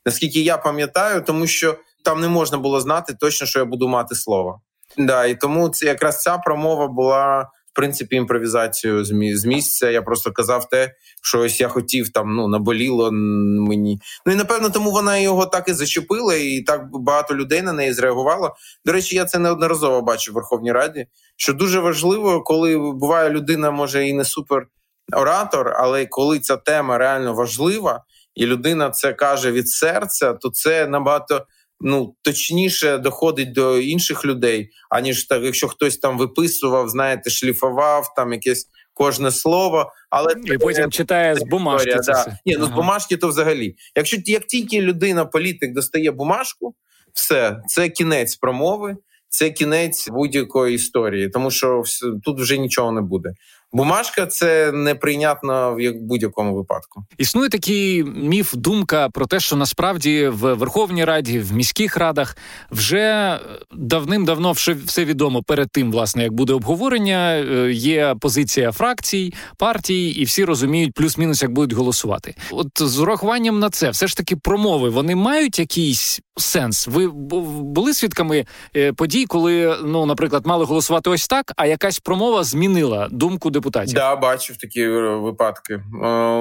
Speaker 1: Наскільки я пам'ятаю, тому що там не можна було знати точно, що я буду мати слово. Да, І тому це якраз ця промова була в принципі імпровізацію з місця. Я просто казав те, що ось я хотів там ну наболіло мені. Ну і напевно, тому вона його так і зачепила, і так багато людей на неї зреагувало. До речі, я це неодноразово бачив в Верховній Раді. Що дуже важливо, коли буває людина, може і не супер оратор, але коли ця тема реально важлива, і людина це каже від серця, то це набагато ну точніше доходить до інших людей, аніж так, якщо хтось там виписував, знаєте, шліфував там якесь кожне слово, але
Speaker 2: і потім читає з бумажки. Це
Speaker 1: да. Ні, ну ага. з бумажки, то взагалі, якщо як тільки людина, політик достає бумажку, все це кінець промови. Це кінець будь-якої історії, тому що тут вже нічого не буде. Бумажка це неприйнятно в будь-якому випадку.
Speaker 2: Існує такий міф, думка про те, що насправді в Верховній Раді, в міських радах вже давним-давно все відомо перед тим, власне, як буде обговорення. Е, є позиція фракцій, партій, і всі розуміють плюс-мінус, як будуть голосувати. От з урахуванням на це, все ж таки, промови вони мають якийсь сенс. Ви були свідками е, подій, коли ну, наприклад, мали голосувати ось так, а якась промова змінила думку депутатів.
Speaker 1: Да, бачив такі е, випадки. Е,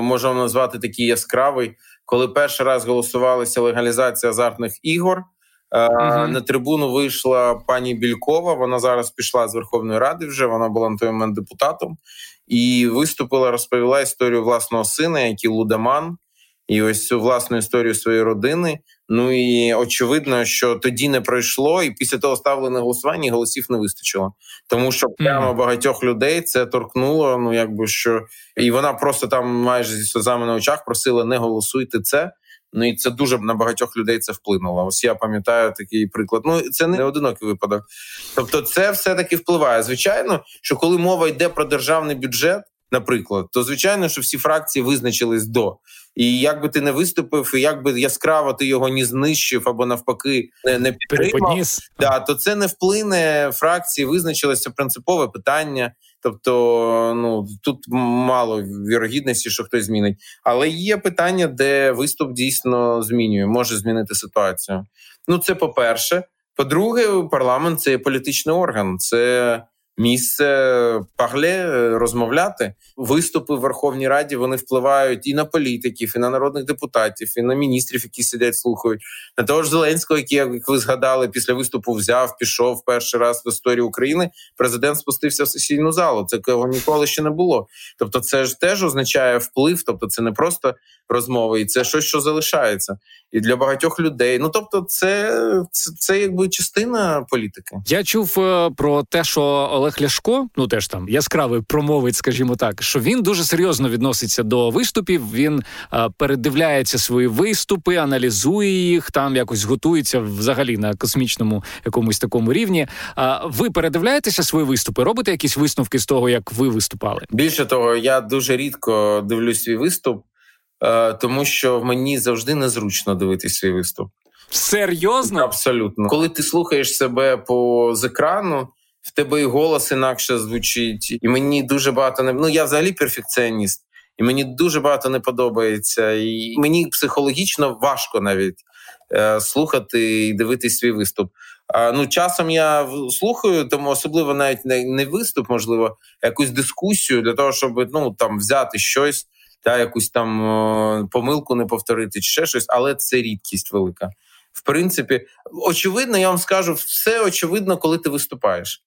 Speaker 1: можемо назвати такий яскравий, коли перший раз голосувалася легалізація азартних ігор. Uh-huh. На трибуну вийшла пані Бількова. Вона зараз пішла з Верховної Ради. Вже вона була на той момент депутатом і виступила, розповіла історію власного сина, який лудаман, і ось цю власну історію своєї родини. Ну і очевидно, що тоді не пройшло, і після того ставили на голосування голосів не вистачило, тому що прямо багатьох людей це торкнуло. Ну якби що, і вона просто там майже зі сльозами на очах просила не голосуйте це. Ну і це дуже на багатьох людей це вплинуло. Ось я пам'ятаю такий приклад. Ну це не одинокий випадок. Тобто, це все таки впливає. Звичайно, що коли мова йде про державний бюджет, наприклад, то звичайно, що всі фракції визначились до. І як би ти не виступив, і як би яскраво ти його не знищив або навпаки не не підтримав, да, то це не вплине фракції, визначилося принципове питання. Тобто, ну тут мало вірогідності, що хтось змінить. Але є питання, де виступ дійсно змінює, може змінити ситуацію. Ну, це по-перше. По-друге, парламент це політичний орган, це місце парле, розмовляти. Виступи в Верховній Раді вони впливають і на політиків, і на народних депутатів, і на міністрів, які сидять, слухають на того ж Зеленського, який, як ви згадали, після виступу взяв, пішов перший раз в історії України. Президент спустився в сесійну залу. Це Такого ніколи ще не було. Тобто, це ж теж означає вплив. Тобто, це не просто розмови, і це щось, що залишається, і для багатьох людей. Ну тобто, це це, це якби частина політики.
Speaker 2: Я чув е, про те, що Олег Ляшко, ну теж там яскравий промовець, скажімо так, що він дуже серйозно відноситься до виступів. Він е, передивляється свої виступи, аналізує їх, там якось готується взагалі на космічному якомусь такому рівні. Ви передивляєтеся свої виступи? Робите якісь висновки з того, як ви виступали?
Speaker 1: Більше того, я дуже рідко дивлюсь свій виступ. Е, тому що мені завжди незручно дивитись свій виступ.
Speaker 2: Серйозно?
Speaker 1: Абсолютно. Коли ти слухаєш себе по з екрану, в тебе і голос інакше звучить, і мені дуже багато не ну я взагалі перфекціоніст, і мені дуже багато не подобається. І мені психологічно важко навіть е, слухати і дивитись свій виступ. А, Ну, часом я слухаю, тому особливо навіть не, не виступ, можливо, якусь дискусію для того, щоб ну там взяти щось та якусь там помилку не повторити, чи ще щось, але це рідкість велика. В принципі, очевидно, я вам скажу, все очевидно, коли ти виступаєш.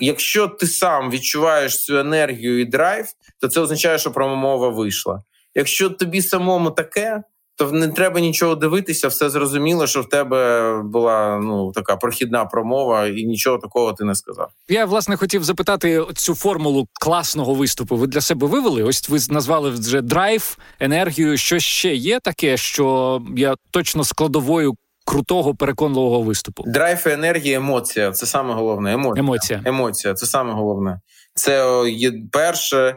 Speaker 1: Якщо ти сам відчуваєш цю енергію і драйв, то це означає, що промова вийшла. Якщо тобі самому таке, то не треба нічого дивитися, все зрозуміло, що в тебе була ну така прохідна промова, і нічого такого ти не сказав.
Speaker 2: Я власне хотів запитати цю формулу класного виступу. Ви для себе вивели? Ось ви назвали вже драйв, енергію. Що ще є таке, що я точно складовою. Крутого переконливого виступу.
Speaker 1: Драйв, і енергія, емоція це саме головне. Емоція.
Speaker 2: Емоція.
Speaker 1: Емоція це саме головне. Це є перше,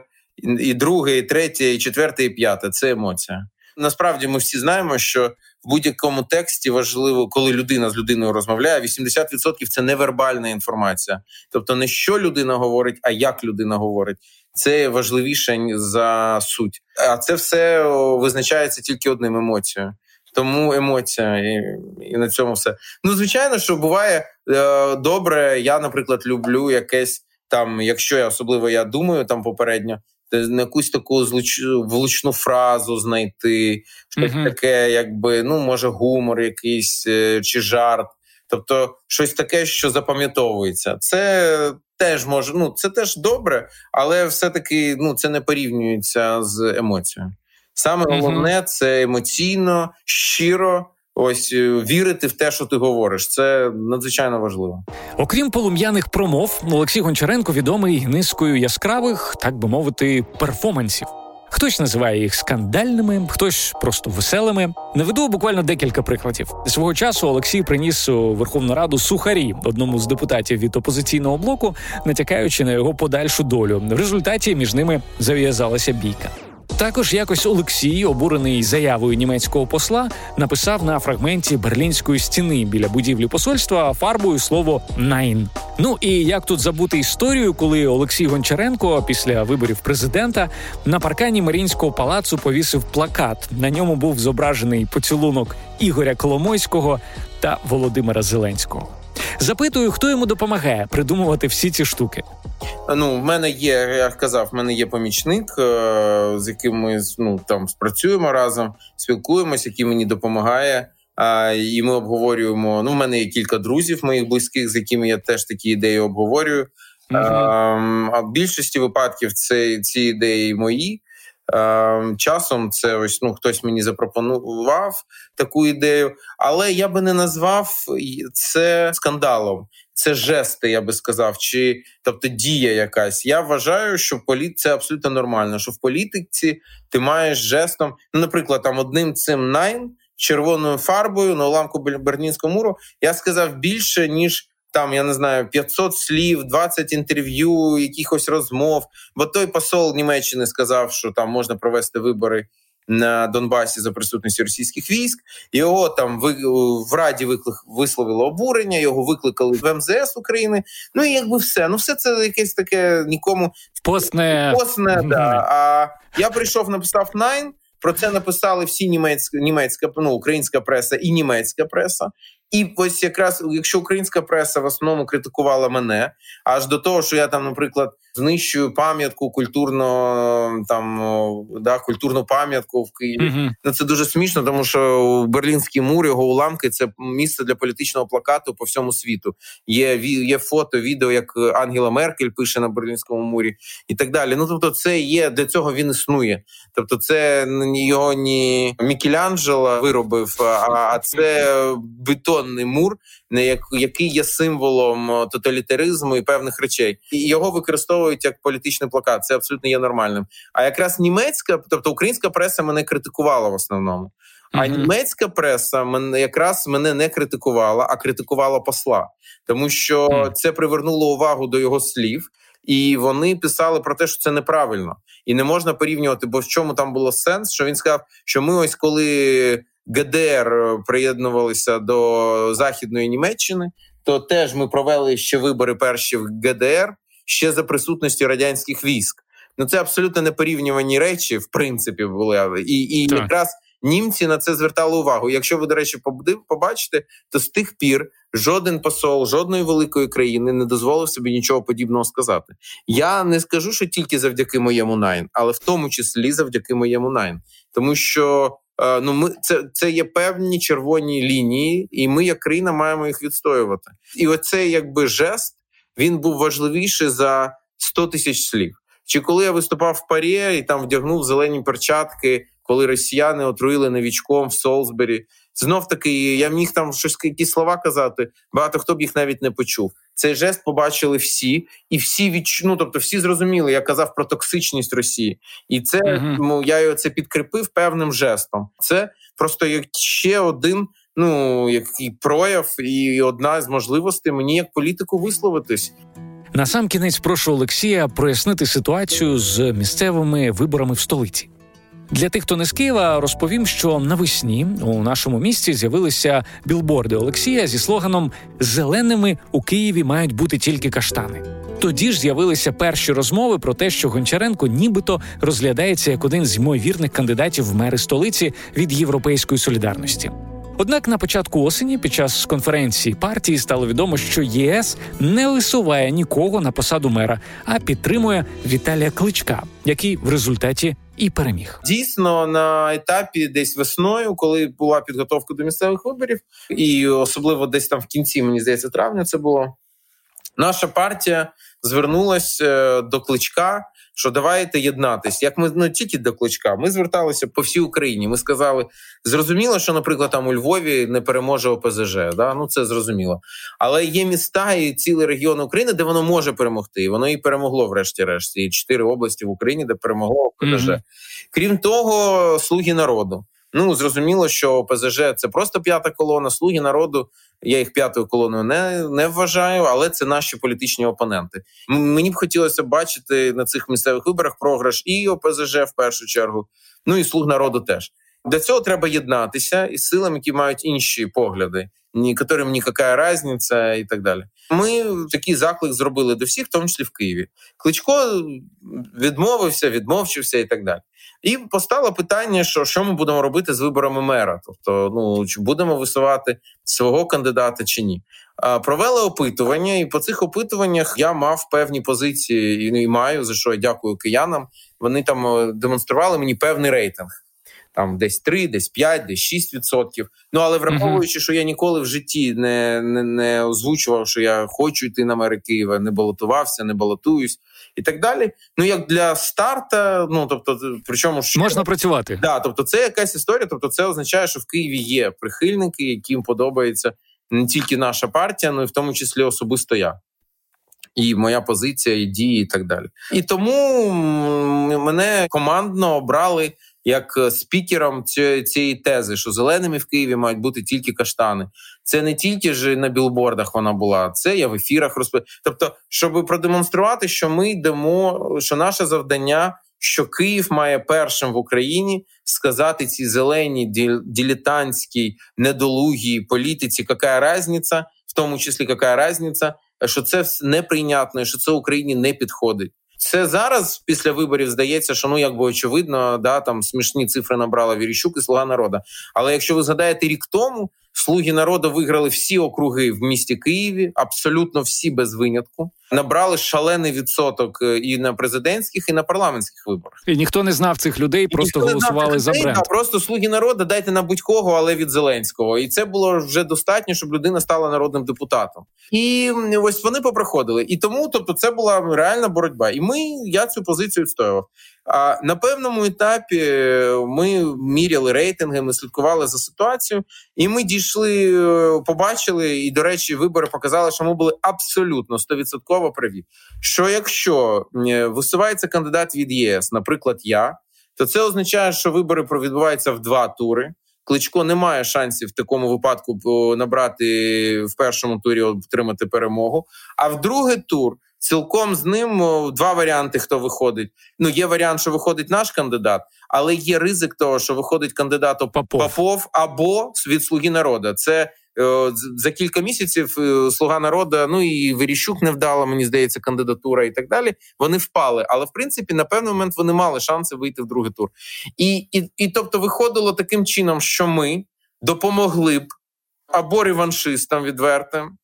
Speaker 1: і друге, і третє, і четверте, і п'яте. Це емоція. Насправді ми всі знаємо, що в будь-якому тексті важливо, коли людина з людиною розмовляє, 80% це невербальна інформація. Тобто не що людина говорить, а як людина говорить. Це важливіше за суть. А це все визначається тільки одним емоцією. Тому емоція і і на цьому все. Ну, звичайно, що буває е, добре. Я, наприклад, люблю якесь там, якщо я особливо я думаю там попередньо, на якусь таку злуч... влучну фразу знайти, щось uh-huh. таке, якби ну може гумор, якийсь е, чи жарт, тобто щось таке, що запам'ятовується. Це теж може, ну це теж добре, але все-таки ну це не порівнюється з емоцією. Саме головне це емоційно, щиро ось е, вірити в те, що ти говориш, це надзвичайно важливо.
Speaker 2: Окрім полум'яних промов, Олексій Гончаренко відомий низкою яскравих, так би мовити, перформансів. Хтось називає їх скандальними, хтось просто веселими. Наведу буквально декілька прикладів. Свого часу Олексій приніс у Верховну Раду сухарі одному з депутатів від опозиційного блоку, натякаючи на його подальшу долю. В результаті між ними зав'язалася бійка. Також якось Олексій, обурений заявою німецького посла, написав на фрагменті берлінської стіни біля будівлі посольства фарбою слово «Найн». Ну і як тут забути історію, коли Олексій Гончаренко після виборів президента на паркані Марінського палацу повісив плакат. На ньому був зображений поцілунок Ігоря Коломойського та Володимира Зеленського. Запитую, хто йому допомагає придумувати всі ці штуки.
Speaker 1: Ну, в мене є, я казав, в мене є помічник, е, з яким ми ну там спрацюємо разом, спілкуємося, який мені допомагає. А, І ми обговорюємо. Ну, в мене є кілька друзів моїх близьких, з якими я теж такі ідеї обговорюю. Uh-huh. А, а в більшості випадків це ці ідеї мої. Е, часом це ось ну хтось мені запропонував таку ідею, але я би не назвав це скандалом. Це жести, я би сказав, чи тобто дія якась. Я вважаю, що політ це абсолютно нормально. Що в політиці ти маєш жестом, ну, наприклад, там одним цим найн червоною фарбою на уламку Берлінського муру, я сказав більше ніж там я не знаю 500 слів, 20 інтерв'ю, якихось розмов. Бо той посол Німеччини сказав, що там можна провести вибори. На Донбасі за присутності російських військ його там ви в раді виклик висловило обурення. Його викликали в МЗС України. Ну і якби все. Ну все це якесь таке нікому
Speaker 2: постне
Speaker 1: постне. Да. А я прийшов, написав Найн. Про це написали всі німецька німецька ну, українська преса і німецька преса. І ось якраз якщо українська преса в основному критикувала мене, аж до того, що я там, наприклад, знищую пам'ятку культурно там да, культурну пам'ятку в Києві. Uh-huh. Ну це дуже смішно, тому що Берлінський мур його уламки це місце для політичного плакату по всьому світу. Є є фото, відео, як Ангела Меркель пише на Берлінському мурі, і так далі. Ну тобто, це є для цього він існує. Тобто, це його ні Мікеланджело виробив, а це бетонний мур, який є символом тоталітаризму і певних речей, і його використовують як політичний плакат. Це абсолютно є нормальним. А якраз німецька, тобто українська преса, мене критикувала в основному. А mm-hmm. німецька преса мене якраз мене не критикувала, а критикувала посла, тому що mm-hmm. це привернуло увагу до його слів, і вони писали про те, що це неправильно, і не можна порівнювати. Бо в чому там було сенс? Що він сказав, що ми ось коли ГДР приєднувалися до Західної Німеччини, то теж ми провели ще вибори перші в ГДР ще за присутності радянських військ. Ну це абсолютно непорівнювані речі, в принципі, були і і якраз німці на це звертали увагу. Якщо ви, до речі, побачите, то з тих пір жоден посол жодної великої країни не дозволив собі нічого подібного сказати. Я не скажу, що тільки завдяки моєму найн, але в тому числі завдяки моєму найн, тому що. Е, ну, ми це це є певні червоні лінії, і ми, як країна, маємо їх відстоювати. І оцей якби жест він був важливіший за 100 тисяч слів. Чи коли я виступав в парі і там вдягнув зелені перчатки, коли росіяни отруїли новічком в Солсбері, знов таки я міг там щось якісь слова казати. Багато хто б їх навіть не почув. Цей жест побачили всі, і всі відч... ну, тобто всі зрозуміли, я казав про токсичність Росії, і це uh-huh. я його це підкріпив певним жестом. Це просто як ще один ну який прояв і одна з можливостей мені як політику висловитись.
Speaker 2: На сам кінець прошу Олексія прояснити ситуацію з місцевими виборами в столиці. Для тих, хто не з Києва, розповім, що навесні у нашому місті з'явилися білборди Олексія зі слоганом Зеленими у Києві мають бути тільки каштани. Тоді ж з'явилися перші розмови про те, що Гончаренко нібито розглядається як один з ймовірних кандидатів в мери столиці від європейської солідарності. Однак на початку осені, під час конференції партії, стало відомо, що ЄС не висуває нікого на посаду мера, а підтримує Віталія Кличка, який в результаті і переміг.
Speaker 1: Дійсно, на етапі десь весною, коли була підготовка до місцевих виборів, і особливо десь там в кінці, мені здається, травня це було. Наша партія звернулася е, до кличка що давайте єднатись. Як ми ну тільки до кличка, ми зверталися по всій Україні. Ми сказали, зрозуміло, що, наприклад, там у Львові не переможе ОПЗЖ. Да? Ну це зрозуміло. Але є міста і цілі регіони України, де воно може перемогти. І воно і перемогло, врешті-решт. І чотири області в Україні, де перемогло ОПЗЖ. Mm-hmm. Крім того, слуги народу. Ну зрозуміло, що ОПЗЖ це просто п'ята колона. Слуги народу. Я їх п'ятою колоною не не вважаю, але це наші політичні опоненти. Мені б хотілося бачити на цих місцевих виборах програш і ОПЗЖ в першу чергу. Ну і слуг народу теж. Для цього треба єднатися із силами, які мають інші погляди, ні яким ніяка різниця і так далі. Ми такий заклик зробили до всіх, в тому числі в Києві. Кличко відмовився, відмовчився і так далі. І постало питання, що що ми будемо робити з виборами мера, тобто, ну чи будемо висувати свого кандидата чи ні. Провели опитування, і по цих опитуваннях я мав певні позиції і маю за що я дякую киянам. Вони там е, демонстрували мені певний рейтинг. Там десь 3, десь 5, десь 6 відсотків. Ну але враховуючи, що я ніколи в житті не не, не озвучував, що я хочу йти на мери Києва, не балотувався, не балотуюсь. І так далі. Ну як для старта, ну тобто, причому
Speaker 2: що можна працювати.
Speaker 1: Да, тобто, це якась історія. Тобто, це означає, що в Києві є прихильники, яким подобається не тільки наша партія, але й в тому числі особисто я. І моя позиція, і дії, і так далі. І тому мене командно обрали як е, спікером цієї тези, що зеленими в Києві мають бути тільки каштани. Це не тільки ж на білбордах вона була, це я в ефірах розповідаю. Тобто, щоб продемонструвати, що ми йдемо, що наше завдання. Що Київ має першим в Україні сказати цій зеленій дилетантській недолугій політиці, яка різниця, в тому числі яка різниця, що це неприйнятно, що це Україні не підходить. Це зараз після виборів здається, що ну якби очевидно, да там смішні цифри набрала Віріщук і Слуга народа. Але якщо ви згадаєте рік тому, Слуги народу виграли всі округи в місті Києві, абсолютно всі без винятку. Набрали шалений відсоток е, і на президентських, і на парламентських виборах.
Speaker 2: І ніхто не знав цих людей, і просто голосували за бренд.
Speaker 1: Да, просто слуги народу дайте на будь-кого, але від Зеленського. І це було вже достатньо, щоб людина стала народним депутатом. І ось вони попроходили. І тому, тобто, це була реальна боротьба. І ми я цю позицію відстоював. А на певному етапі е, ми міряли рейтинги, ми слідкували за ситуацією, і ми дійшли, е, побачили. І, до речі, вибори показали, що ми були абсолютно стовідсотково праві. Що якщо е, висувається кандидат від ЄС, наприклад, я, то це означає, що вибори відбуваються в два тури. Кличко не має шансів в такому випадку набрати в першому турі отримати перемогу. А в другий тур цілком з ним два варіанти, хто виходить. Ну є варіант, що виходить наш кандидат, але є ризик того, що виходить кандидат Попов, Попов або від слуги народу. Це е, за кілька місяців е, слуга народу, ну і Веріщук не вдала, мені здається, кандидатура і так далі. Вони впали. Але в принципі на певний момент вони мали шанси вийти в другий тур. І, і, і тобто, виходило таким чином, що ми допомогли б або реваншистам відвертим.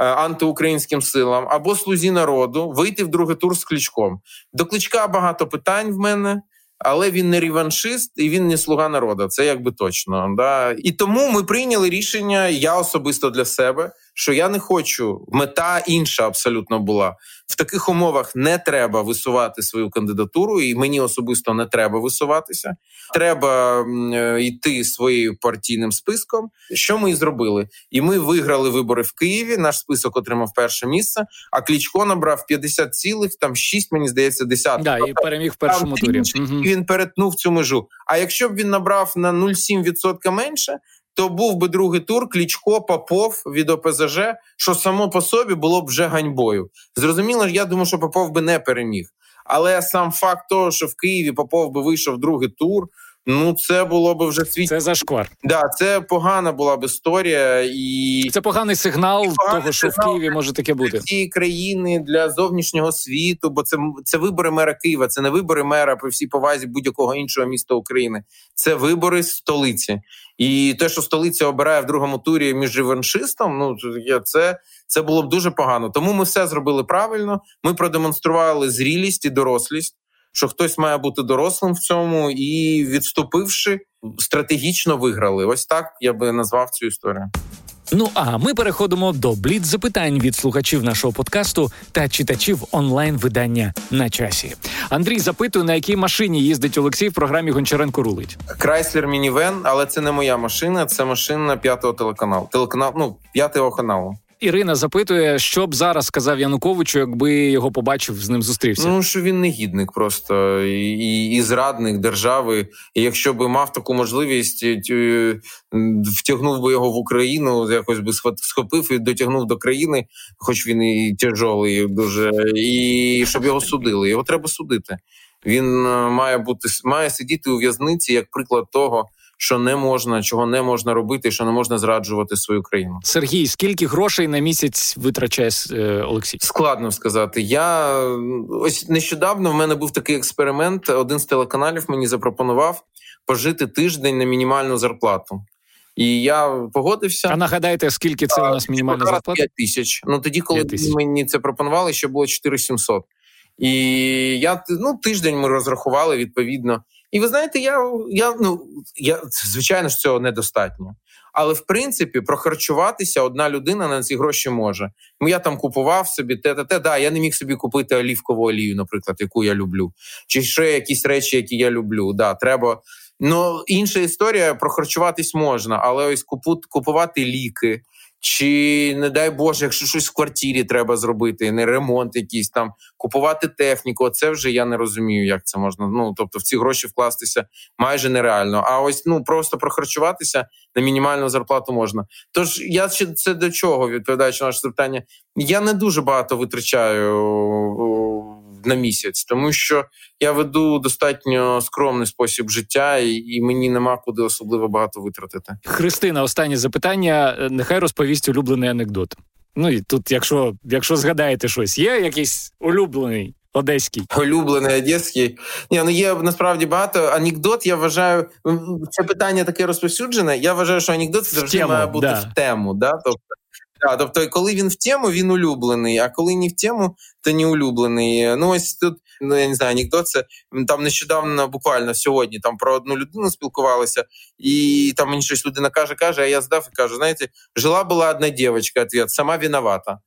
Speaker 1: Е, антиукраїнським силам або слузі народу вийти в другий тур з кличком. До кличка багато питань в мене. Але він не реваншист і він не слуга народу. Це якби точно. Да? І тому ми прийняли рішення. Я особисто для себе що я не хочу, мета інша абсолютно була. В таких умовах не треба висувати свою кандидатуру, і мені особисто не треба висуватися. Треба е, йти своєю партійним списком. Що ми і зробили? І ми виграли вибори в Києві. Наш список отримав перше місце. А Клічко набрав 50 цілих, там 6, мені здається, десяток.
Speaker 2: Да, і переміг в першому турі.
Speaker 1: Він перетнув цю межу. А якщо б він набрав на 0,7% менше, то був би другий тур Клічко Попов від ОПЗЖ, що само по собі було б вже ганьбою. Зрозуміло, я думаю, що Попов би не переміг. Але сам факт того, що в Києві Попов би вийшов другий тур. Ну, це було б вже світ.
Speaker 2: Це зашквар.
Speaker 1: Да, це погана була б історія, і
Speaker 2: це поганий сигнал поганий того, що сигнал в Києві може таке бути
Speaker 1: цієї країни для зовнішнього світу. Бо це це вибори мера Києва, це не вибори мера при всій повазі будь-якого іншого міста України. Це вибори столиці. І те, що столиця обирає в другому турі між реваншистом, ну це це було б дуже погано. Тому ми все зробили правильно. Ми продемонстрували зрілість і дорослість, що хтось має бути дорослим в цьому, і відступивши, стратегічно виграли. Ось так я би назвав цю історію.
Speaker 2: Ну а ми переходимо до бліт запитань від слухачів нашого подкасту та читачів онлайн-видання на часі. Андрій запитує, на якій машині їздить Олексій в програмі Гончаренко рулить.
Speaker 1: Крайслер Мінівен, але це не моя машина, це машина п'ятого телеканалу. Телеканал, ну п'ятого каналу.
Speaker 2: Ірина запитує, що б зараз сказав Януковичу, якби його побачив з ним зустрівся.
Speaker 1: Ну що він негідник просто і і зрадник держави. І Якщо би мав таку можливість, е, втягнув би його в Україну, якось би схопив і дотягнув до країни, хоч він і тяжолий, дуже і щоб його судили. Його треба судити. Він е, має бути має сидіти у в'язниці як приклад того що не можна, чого не можна робити, що не можна зраджувати свою країну.
Speaker 2: Сергій, скільки грошей на місяць витрачає е, Олексій?
Speaker 1: Складно сказати. Я ось нещодавно в мене був такий експеримент. Один з телеканалів мені запропонував пожити тиждень на мінімальну зарплату. І я погодився.
Speaker 2: А нагадайте, скільки це у нас мінімальна зарплата?
Speaker 1: 5 тисяч. Ну тоді, коли мені це пропонували, ще було 4700. І я ну тиждень ми розрахували відповідно. І ви знаєте, я я ну я звичайно ж цього недостатньо. Але в принципі прохарчуватися одна людина на ці гроші може. Ну я там купував собі те, те, те. Да, я не міг собі купити олівкову олію, наприклад, яку я люблю, чи ще якісь речі, які я люблю. Да, треба. Ну інша історія прохарчуватись можна, але ось купувати ліки. Чи не дай Боже, якщо щось в квартирі треба зробити, не ремонт, якийсь там купувати техніку, це вже я не розумію, як це можна. Ну тобто в ці гроші вкластися майже нереально. А ось ну просто прохарчуватися на мінімальну зарплату можна. Тож я ще це до чого відповідаючи на ваше запитання, я не дуже багато витрачаю на місяць, тому що я веду достатньо скромний спосіб життя, і, і мені нема куди особливо багато витратити.
Speaker 2: Христина, останнє запитання. Нехай розповість улюблений анекдот. Ну і тут, якщо якщо згадаєте щось, є якийсь улюблений одеський?
Speaker 1: Улюблений одеський. Ні, ну є насправді багато. Анекдот, я вважаю, це питання таке розповсюджене. Я вважаю, що анекдот завжди тему, має бути да. в тему. Да? Тобто Да, тобто, коли він в тему, він улюблений, а коли не в тему, то не улюблений. Ну ось тут ну я не знаю, анекдот, це там нещодавно, буквально сьогодні, там про одну людину спілкувалися, і там мені щось людина каже, каже, а я здав і кажу: знаєте, жила була одна дівчинка, ответ, сама виновата.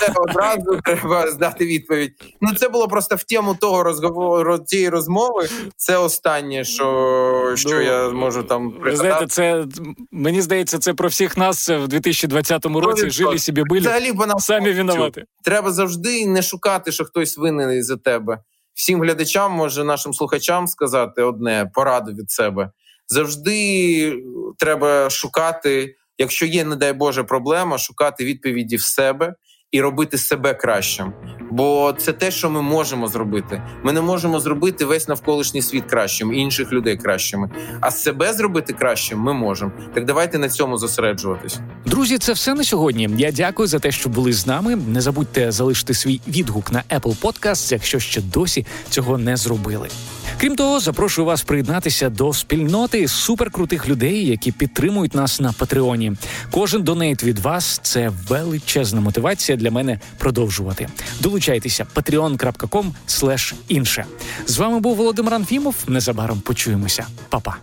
Speaker 1: Це одразу треба здати відповідь. Ну це було просто в тему того розговору цієї розмови. Це останнє, що що ну, я можу там
Speaker 2: пригадати. Знаєте, це мені здається, це про всіх нас в 2020 році. Жили собі били, Взагалі, самі винувати.
Speaker 1: Треба завжди не шукати, що хтось винен за тебе. Всім глядачам, може, нашим слухачам сказати одне пораду від себе. Завжди треба шукати якщо є, не дай Боже, проблема, шукати відповіді в себе і робити себе кращим. Бо це те, що ми можемо зробити. Ми не можемо зробити весь навколишній світ кращим, інших людей кращими. А себе зробити кращим ми можемо. Так давайте на цьому зосереджуватись.
Speaker 2: Друзі, це все на сьогодні. Я дякую за те, що були з нами. Не забудьте залишити свій відгук на Apple Podcasts, якщо ще досі цього не зробили. Крім того, запрошую вас приєднатися до спільноти суперкрутих людей, які підтримують нас на Патреоні. Кожен донейт від вас це величезна мотивація для мене продовжувати. Долучайтеся patreon.com інше. З вами був Володимир Анфімов. Незабаром почуємося, Па-па.